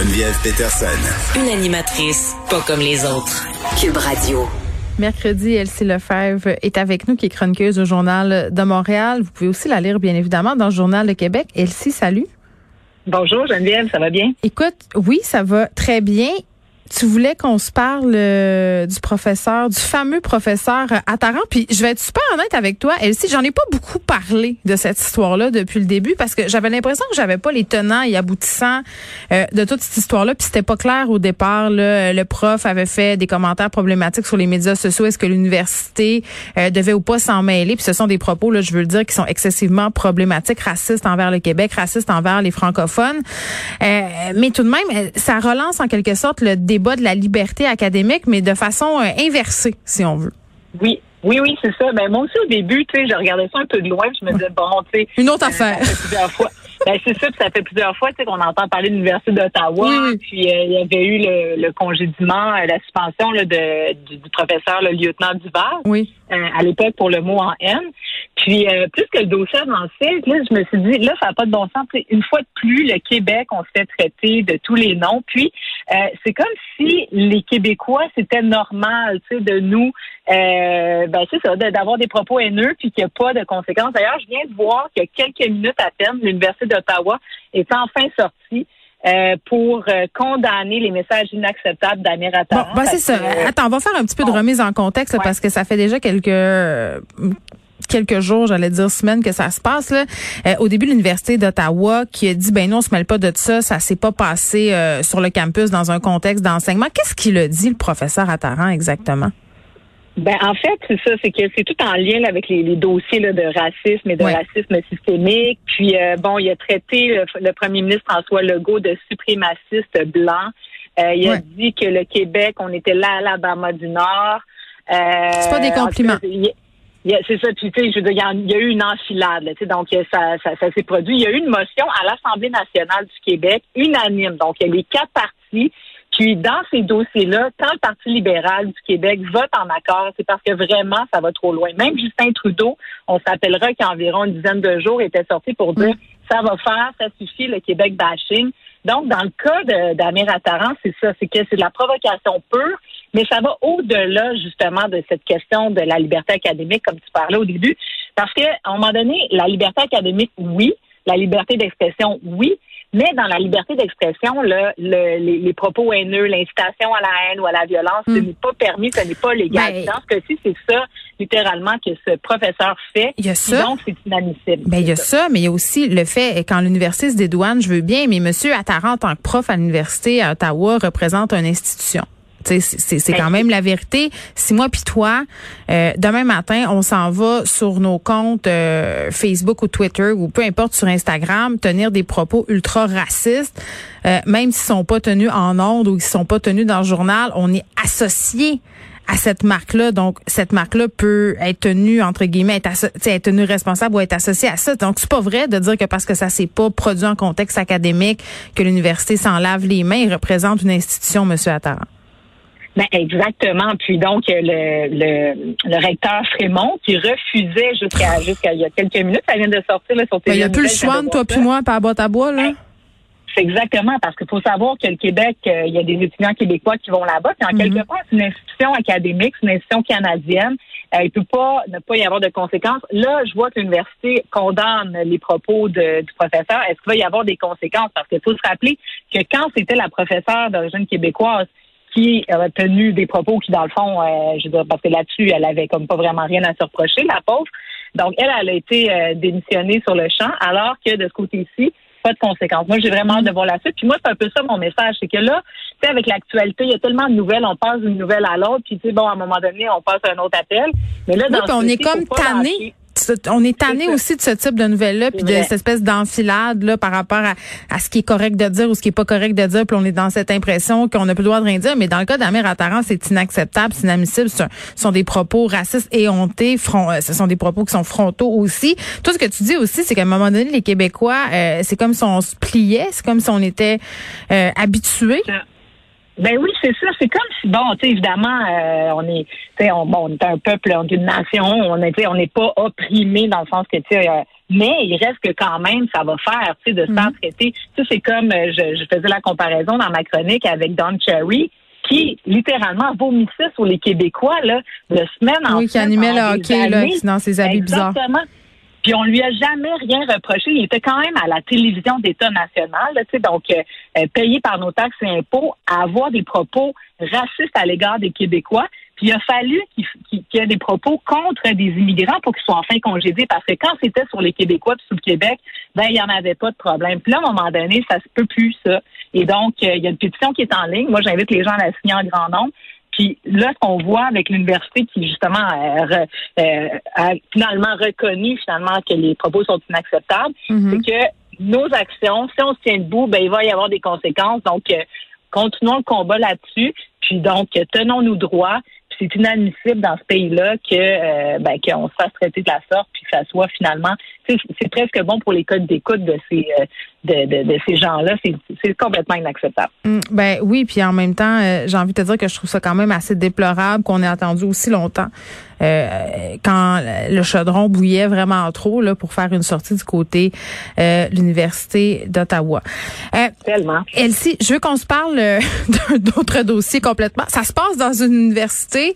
Geneviève Peterson. Une animatrice pas comme les autres. Cube Radio. Mercredi, Elsie Lefebvre est avec nous, qui est chroniqueuse au Journal de Montréal. Vous pouvez aussi la lire, bien évidemment, dans le Journal de Québec. Elsie, salut. Bonjour Geneviève, ça va bien? Écoute, oui, ça va très bien. Tu voulais qu'on se parle euh, du professeur, du fameux professeur euh, Attaran. Puis je vais être super honnête avec toi, Elsie, j'en ai pas beaucoup parlé de cette histoire-là depuis le début parce que j'avais l'impression que j'avais pas les tenants et aboutissants euh, de toute cette histoire-là. Puis c'était pas clair au départ. Là, le prof avait fait des commentaires problématiques sur les médias sociaux. Est-ce que l'université euh, devait ou pas s'en mêler? Puis ce sont des propos, là, je veux le dire, qui sont excessivement problématiques, racistes envers le Québec, racistes envers les francophones. Euh, mais tout de même, euh, ça relance en quelque sorte le débat de la liberté académique, mais de façon euh, inversée, si on veut. Oui. Oui, oui, c'est ça. Ben, moi aussi, au début, tu sais, je regardais ça un peu de loin, puis je me disais, bon, tu sais. Une autre euh, affaire. Ça fait plusieurs fois. Ben, c'est ça, puis ça fait plusieurs fois, tu sais, qu'on entend parler de l'Université d'Ottawa. Oui, oui. Puis, euh, il y avait eu le, le congédiement, euh, la suspension, là, de, du, du professeur, le lieutenant Duval. Oui. Euh, à l'époque pour le mot en N. Puis euh, plus que le dossier avançait, là, je me suis dit, là, ça n'a pas de bon sens. Une fois de plus, le Québec, on se fait traiter de tous les noms. Puis euh, c'est comme si les Québécois, c'était normal, tu sais, de nous, euh, ben c'est ça, d'avoir des propos haineux, puis qu'il n'y a pas de conséquences. D'ailleurs, je viens de voir qu'il y a quelques minutes à peine, l'Université d'Ottawa est enfin sortie. Euh, pour euh, condamner les messages inacceptables d'Amir Bon, ben, c'est ça. que- Attends, on va faire un petit peu de remise en contexte Ouais. parce que ça fait déjà quelques euh, quelques jours, j'allais dire semaines que ça se passe là. Euh, au début, l'université d'Ottawa qui a dit ben non, on se mêle pas de ça, ça s'est pas passé euh, sur le campus dans un contexte d'enseignement. Qu'est-ce qu'il a dit le professeur Attaran exactement? Ben en fait, c'est ça, c'est que c'est tout en lien là, avec les, les dossiers là, de racisme et de Ouais. racisme systémique. Puis euh, bon, il a traité le, le premier ministre François Legault de suprémaciste blanc. Euh, il a dit que le Québec, on était là à l'Alabama du Nord. Euh, C'est pas des compliments. C'est ça, puis tu sais, je veux dire, il y, a, eu une enfilade, là, tu sais, donc ça, ça, ça s'est produit. Il y a eu une motion à l'Assemblée nationale du Québec, unanime. Donc, il y a les quatre partis. Puis, dans ces dossiers-là, quand le Parti libéral du Québec vote en accord, c'est parce que vraiment, ça va trop loin. Même Justin Trudeau, on s'appellera qu'il y a environ une dizaine de jours, était sorti pour dire ça va faire, ça suffit, le Québec bashing. Donc, dans le cas d'Amir Attaran, c'est ça, c'est que c'est de la provocation pure, mais ça va au-delà, justement, de cette question de la liberté académique, comme tu parlais au début. Parce que, à un moment donné, la liberté académique, oui. La liberté d'expression, oui. Mais dans la liberté d'expression, le- les, les propos haineux, l'incitation à la haine ou à la violence, ce Mm. n'est pas permis, ce n'est pas légal. Ben- dans ce cas-ci, c'est ça, littéralement, que ce professeur fait. Il y a Puis ça. Donc, c'est inadmissible. Ben, il y a ça, mais il y a aussi le fait, quand l'université se dédouane, je veux bien, mais monsieur Attaran, en tant que prof à l'université à Ottawa, représente une institution. C'est c'est quand même la vérité. Si moi puis toi, euh, demain matin, on s'en va sur nos comptes euh, Facebook ou Twitter ou peu importe sur Instagram, tenir des propos ultra racistes, euh, même s'ils sont pas tenus en ondes ou ils sont pas tenus dans le journal, on est associé à cette marque-là. Donc, cette marque-là peut être tenue, entre guillemets, être, être tenue responsable ou être associée à ça. Donc, c'est pas vrai de dire que parce que ça s'est pas produit en contexte académique, que l'université s'en lave les mains. Il représente une institution, Monsieur Attaran. Ben, exactement. Puis donc, euh, le, le, le recteur Frémont qui refusait jusqu'à jusqu'à il y a quelques minutes, ça vient de sortir là, sur Ben, il n'y a plus le choix toi puis moi, par boîte à bois, là. C'est exactement parce qu'il faut savoir que le Québec, euh, il y a des étudiants québécois qui vont là-bas. Puis en Mhm. quelque part, c'est une institution académique, c'est une institution canadienne. Euh, il peut pas ne pas y avoir de conséquences. Là, je vois que l'université condamne les propos de- du professeur. Est-ce qu'il va y avoir des conséquences? Parce qu'il faut se rappeler que quand c'était la professeure d'origine québécoise qui a tenu des propos qui, dans le fond, euh, je veux dire, parce que là-dessus, elle avait comme pas vraiment rien à se reprocher, la pauvre. Donc, elle, elle a été euh, démissionnée sur le champ, alors que de ce côté-ci, pas de conséquences. Moi, j'ai vraiment hâte de voir la suite. Puis moi, c'est un peu ça mon message, c'est que là, tu sais, avec l'actualité, il y a tellement de nouvelles, on passe d'une nouvelle à l'autre, puis tu sais, bon, à un moment donné, on passe à un autre appel. Mais là, Oui, dans ce on est comme tanné. On est tanné aussi de ce type de nouvelles-là, puis de cette espèce d'enfilade là par rapport à, à ce qui est correct de dire ou ce qui est pas correct de dire, puis on est dans cette impression qu'on n'a plus le droit de rien dire. Mais dans le cas d'Amir Attaran, c'est inacceptable, c'est inadmissible. Ce sont des propos racistes et hontés. Front, euh, ce sont des propos qui sont frontaux aussi. Tout ce que tu dis aussi, c'est qu'à un moment donné, les Québécois, euh, c'est comme si on se pliait, c'est comme si on était euh, habitués. Ben oui, c'est ça. C'est comme si, bon, tu sais, évidemment, euh, on est, tu sais, on, bon, on est un peuple, on est une nation, on est, tu sais, on n'est pas opprimé dans le sens que, tu sais, euh, mais il reste que quand même, ça va faire, tu sais, de se faire traiter. Tu sais, c'est comme, euh, je, je faisais la comparaison dans ma chronique avec Don Cherry, qui littéralement vomissait sur les Québécois, là, de semaine en Oui, qui animait le hockey, là, années. dans ses habits bizarres. Puis on lui a jamais rien reproché. Il était quand même à la télévision d'État national, là, donc euh, euh, payé par nos taxes et impôts, à avoir des propos racistes à l'égard des Québécois. Puis il a fallu qu'il y ait des propos contre des immigrants pour qu'ils soient enfin congédiés, parce que quand c'était sur les Québécois puis sur le Québec, ben il y en avait pas de problème. Puis là, à un moment donné, ça se peut plus ça. Et donc euh, il y a une pétition qui est en ligne. Moi, j'invite les gens à la signer en grand nombre. Puis là, ce qu'on voit avec l'université qui justement euh, re- euh, a finalement reconnu finalement que les propos sont inacceptables, Mhm. c'est que nos actions, si on se tient debout, ben il va y avoir des conséquences. Donc euh, continuons le combat là-dessus. Puis donc euh, tenons-nous droit. C'est inadmissible dans ce pays-là que euh, ben, qu'on se fasse traiter de la sorte, puis que ça soit finalement, c'est presque bon pour les codes d'écoute de ces euh, de, ces gens-là. C'est complètement inacceptable. Mm, Ben oui, puis en même temps, euh, j'ai envie de te dire que je trouve ça quand même assez déplorable qu'on ait attendu aussi longtemps euh, quand le chaudron bouillait vraiment trop là pour faire une sortie du côté euh, l'université d'Ottawa. Euh, Tellement. Elsie, je veux qu'on se parle euh, d'un autre dossier complètement. Ça se passe dans une université,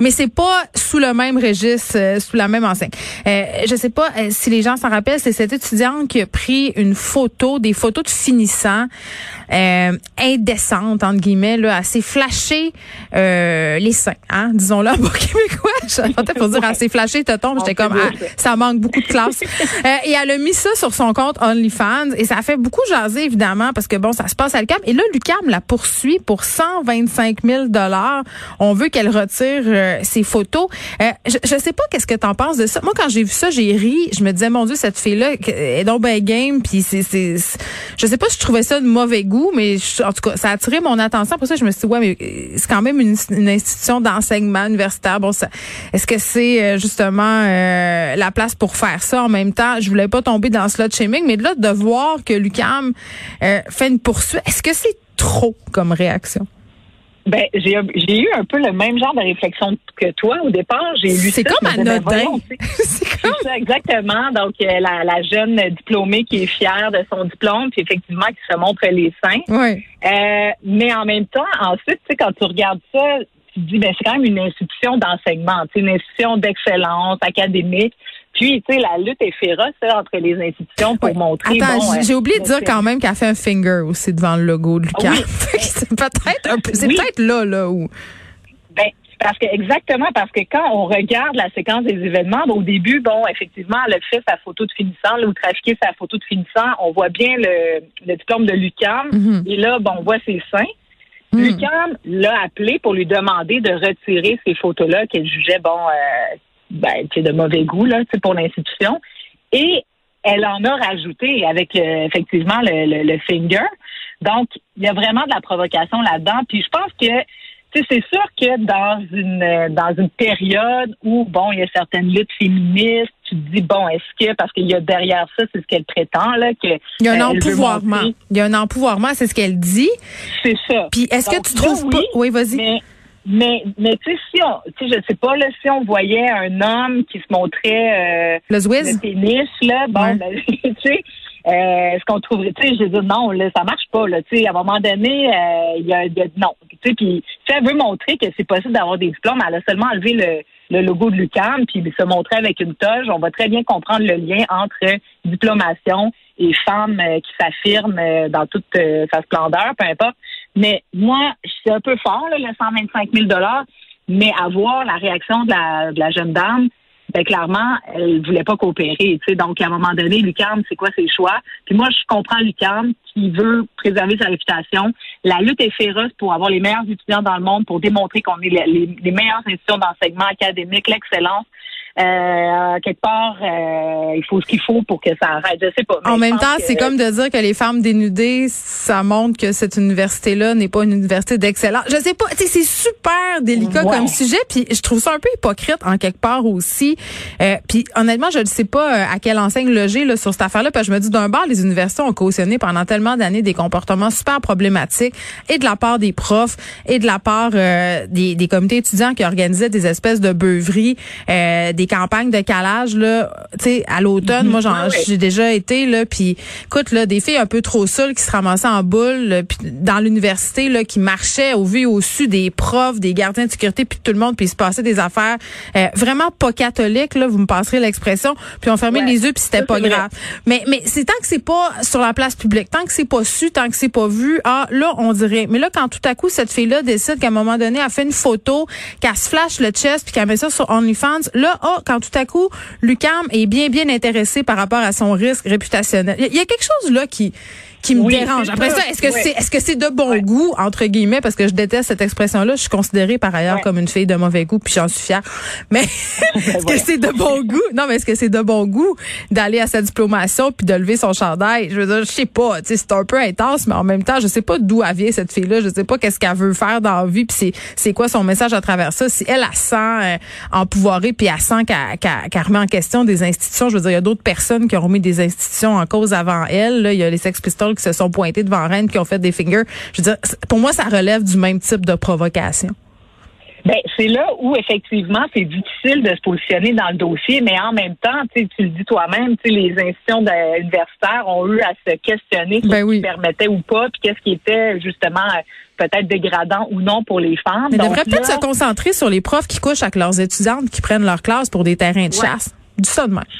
mais c'est pas sous le même registre, euh, sous la même enseigne. Euh, je sais pas si les gens s'en rappellent, c'est cette étudiante qui a pris une photo, des photos de finissants euh, indécentes entre guillemets, là, assez flashé euh, les seins, hein, disons-le bon québécois. J'entendais pour dire assez flashé, tonton, j'étais comme ah, ça manque beaucoup de classe. Euh, et elle a mis ça sur son compte OnlyFans et ça a fait beaucoup jaser évidemment parce que bon, ça se passe à l'UQAM et là l'UQAM la poursuit pour 125 000 dollars. On veut qu'elle retire euh, ses photos. Euh, je, je sais pas qu'est-ce que t'en penses de ça. Moi quand j'ai vu ça, j'ai ri. Je me disais mon Dieu cette fille là est donc ben game puis c'est c'est c'est- je sais pas si je trouvais ça de mauvais goût mais je- en tout cas ça a attiré mon attention. Pour ça je me suis dit ouais mais euh, c'est quand même une, une institution d'enseignement universitaire. Bon ça est-ce que c'est euh, justement euh, la place pour faire ça en même temps? Je voulais pas tomber dans ce lot shaming, mais de là de voir que Lucam euh, fait une poursuite, est-ce que c'est trop comme réaction? Ben, j'ai j'ai eu un peu le même genre de réflexion que toi au départ. J'ai lu C'est ça, comme ben, anodin. sais. c'est comme ça, exactement. Donc, euh, la, la jeune diplômée qui est fière de son diplôme, puis effectivement qui se montre les seins. ouais. Euh, mais en même temps, ensuite, tu sais, quand tu regardes ça, tu te dis, ben, c'est quand même une institution d'enseignement, une institution d'excellence académique. Puis, tu sais, la lutte est féroce entre les institutions pour montrer. Attends, bon, j'ai- euh, j'ai oublié de dire quand même qu'elle fait un finger aussi devant le logo de Lucam. Oui. c'est peut-être un peu, c'est Oui. peut-être là là où. Ben, parce que exactement parce que quand on regarde la séquence des événements, ben, au début, bon, effectivement, elle a fait sa photo de finissant, là, ou trafiqué sa photo de finissant, on voit bien le, le diplôme de Lucam, Mhm. et là, bon, on voit ses seins. Mhm. Lucam l'a appelé pour lui demander de retirer ces photos-là qu'elle jugeait, bon, euh, ben, de mauvais goût, là, pour l'institution. Et elle en a rajouté avec euh, effectivement le, le, finger. Donc, il y a vraiment de la provocation là-dedans. Puis je pense que c'est sûr que dans une euh, dans une période où bon, il y a certaines luttes féministes, tu te dis bon, est-ce que parce qu'il y a derrière ça, c'est ce qu'elle prétend là que Il y a un euh, empouvoirment. Il y a un empouvoirment, c'est ce qu'elle dit. C'est ça. Puis est-ce que tu là, trouves pas oui, Oui, vas-y. Mais mais mais tu sais si on tu sais je sais pas là si on voyait un homme qui se montrait euh, Le le pénis là bon Ouais. ben, tu sais euh, est-ce qu'on trouverait tu sais je dis non là ça marche pas là tu sais à un moment donné euh, il y a, y a non sais puis si elle veut montrer que c'est possible d'avoir des diplômes elle a seulement enlevé le logo de l'UQAM, puis se montrer avec une toge, on va très bien comprendre le lien entre diplomation et femmes euh, qui s'affirment euh, dans toute euh, sa splendeur, peu importe. Mais moi, c'est un peu fort, là, le 125 000 mais avoir la réaction de la, de la jeune dame, ben clairement, elle voulait pas coopérer. Tu sais, donc, à un moment donné, Lucam, c'est quoi ses choix? Puis moi, je comprends Lucam qui veut préserver sa réputation. La lutte est féroce pour avoir les meilleurs étudiants dans le monde, pour démontrer qu'on est les, les- les meilleures institutions d'enseignement académique, l'excellence. Euh, quelque part, euh, il faut ce qu'il faut pour que ça arrête. Je sais pas. mais En même temps, que- c'est comme de dire que les femmes dénudées, ça montre que cette université-là n'est pas une université d'excellence. Je sais pas, tu sais, c'est super délicat Ouais. comme sujet, puis je trouve ça un peu hypocrite en quelque part aussi. Euh, puis honnêtement, je ne sais pas euh, à quelle enseigne loger là, sur cette affaire-là, parce que je me dis d'un bord, les universités ont cautionné pendant tellement d'années des comportements super problématiques, et de la part des profs, et de la part des, des comités étudiants qui organisaient des espèces de beuveries, euh, des campagnes de calage là, tu sais, à l'automne. Moi, j'en, j'ai déjà été là, puis écoute là, des filles un peu trop seules qui se ramassaient en boule, là, puis dans l'université là, qui marchaient au vu et au su des profs, des gardiens de sécurité, puis tout le monde, puis il se passait des affaires euh, vraiment pas catholiques là, vous me passerez l'expression, puis on fermait Ouais. les yeux puis c'était pas grave. Mais mais c'est tant que c'est pas sur la place publique, tant que c'est pas su, tant que c'est pas vu, ah là on dirait. Mais là quand tout à coup cette fille là décide qu'à un moment donné elle fait une photo, qu'elle se flash le chest puis qu'elle met ça sur OnlyFans, là ah quand tout à coup Lucam est bien bien intéressé par rapport à son risque réputationnel. Il y, a- quelque chose là qui qui me Oui, dérange. Après ça. est-ce que Ouais. c'est est-ce que c'est de bon Ouais. goût entre guillemets parce que je déteste cette expression là, je suis considérée par ailleurs Ouais. comme une fille de mauvais goût puis j'en suis fière. Mais est-ce que c'est de bon goût? Non, mais est-ce que c'est de bon goût d'aller à sa diplomation puis de lever son chandail? Je veux dire, je sais pas, tu sais, c'est un peu intense mais en même temps, je sais pas d'où elle vient cette fille là, je sais pas qu'est-ce qu'elle veut faire dans la vie puis c'est c'est quoi son message à travers ça. Si elle, elle sent euh, empouvoirée puis elle sent qu'elle qu'elle- qu'elle remet en question des institutions, je veux dire, il y a d'autres personnes qui ont remis des institutions en cause avant elle. Là. Il y a les Sex Pistols qui se sont pointés devant Rennes, qui ont fait des fingers. Je veux dire, pour moi, ça relève du même type de provocation. Ben, c'est là où effectivement c'est difficile de se positionner dans le dossier, mais en même temps, tu le dis toi-même, les institutions de- universitaires ont eu à se questionner sur Ben ce oui. qui permettait ou pas, puis qu'est-ce qui était justement peut-être dégradant ou non pour les femmes. Mais Donc devrait peut-être se concentrer sur les profs qui couchent avec leurs étudiantes qui prennent leur classe pour des terrains de Ouais. chasse.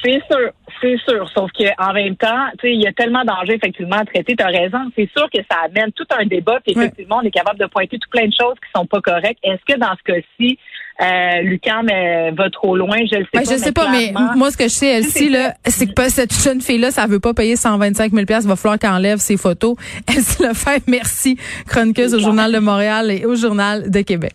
C'est sûr, c'est sûr. Sauf qu'en même temps, tu sais, il y a tellement d'enjeux effectivement à traiter. Tu as raison. C'est sûr que ça amène tout un débat. Puis Ouais. effectivement, on est capable de pointer tout plein de choses qui sont pas correctes. Est-ce que dans ce cas-ci, euh, Lucam euh, va trop loin? Je le sais Ouais, pas. je sais pas, mais moi, ce que je sais, C'est là, c'est que pas- cette jeune fille-là, ça veut pas payer 125 000 Il va falloir qu'elle enlève ses photos. Elle se le fait. Merci, chroniqueuse au Journal de Montréal et au Journal de Québec.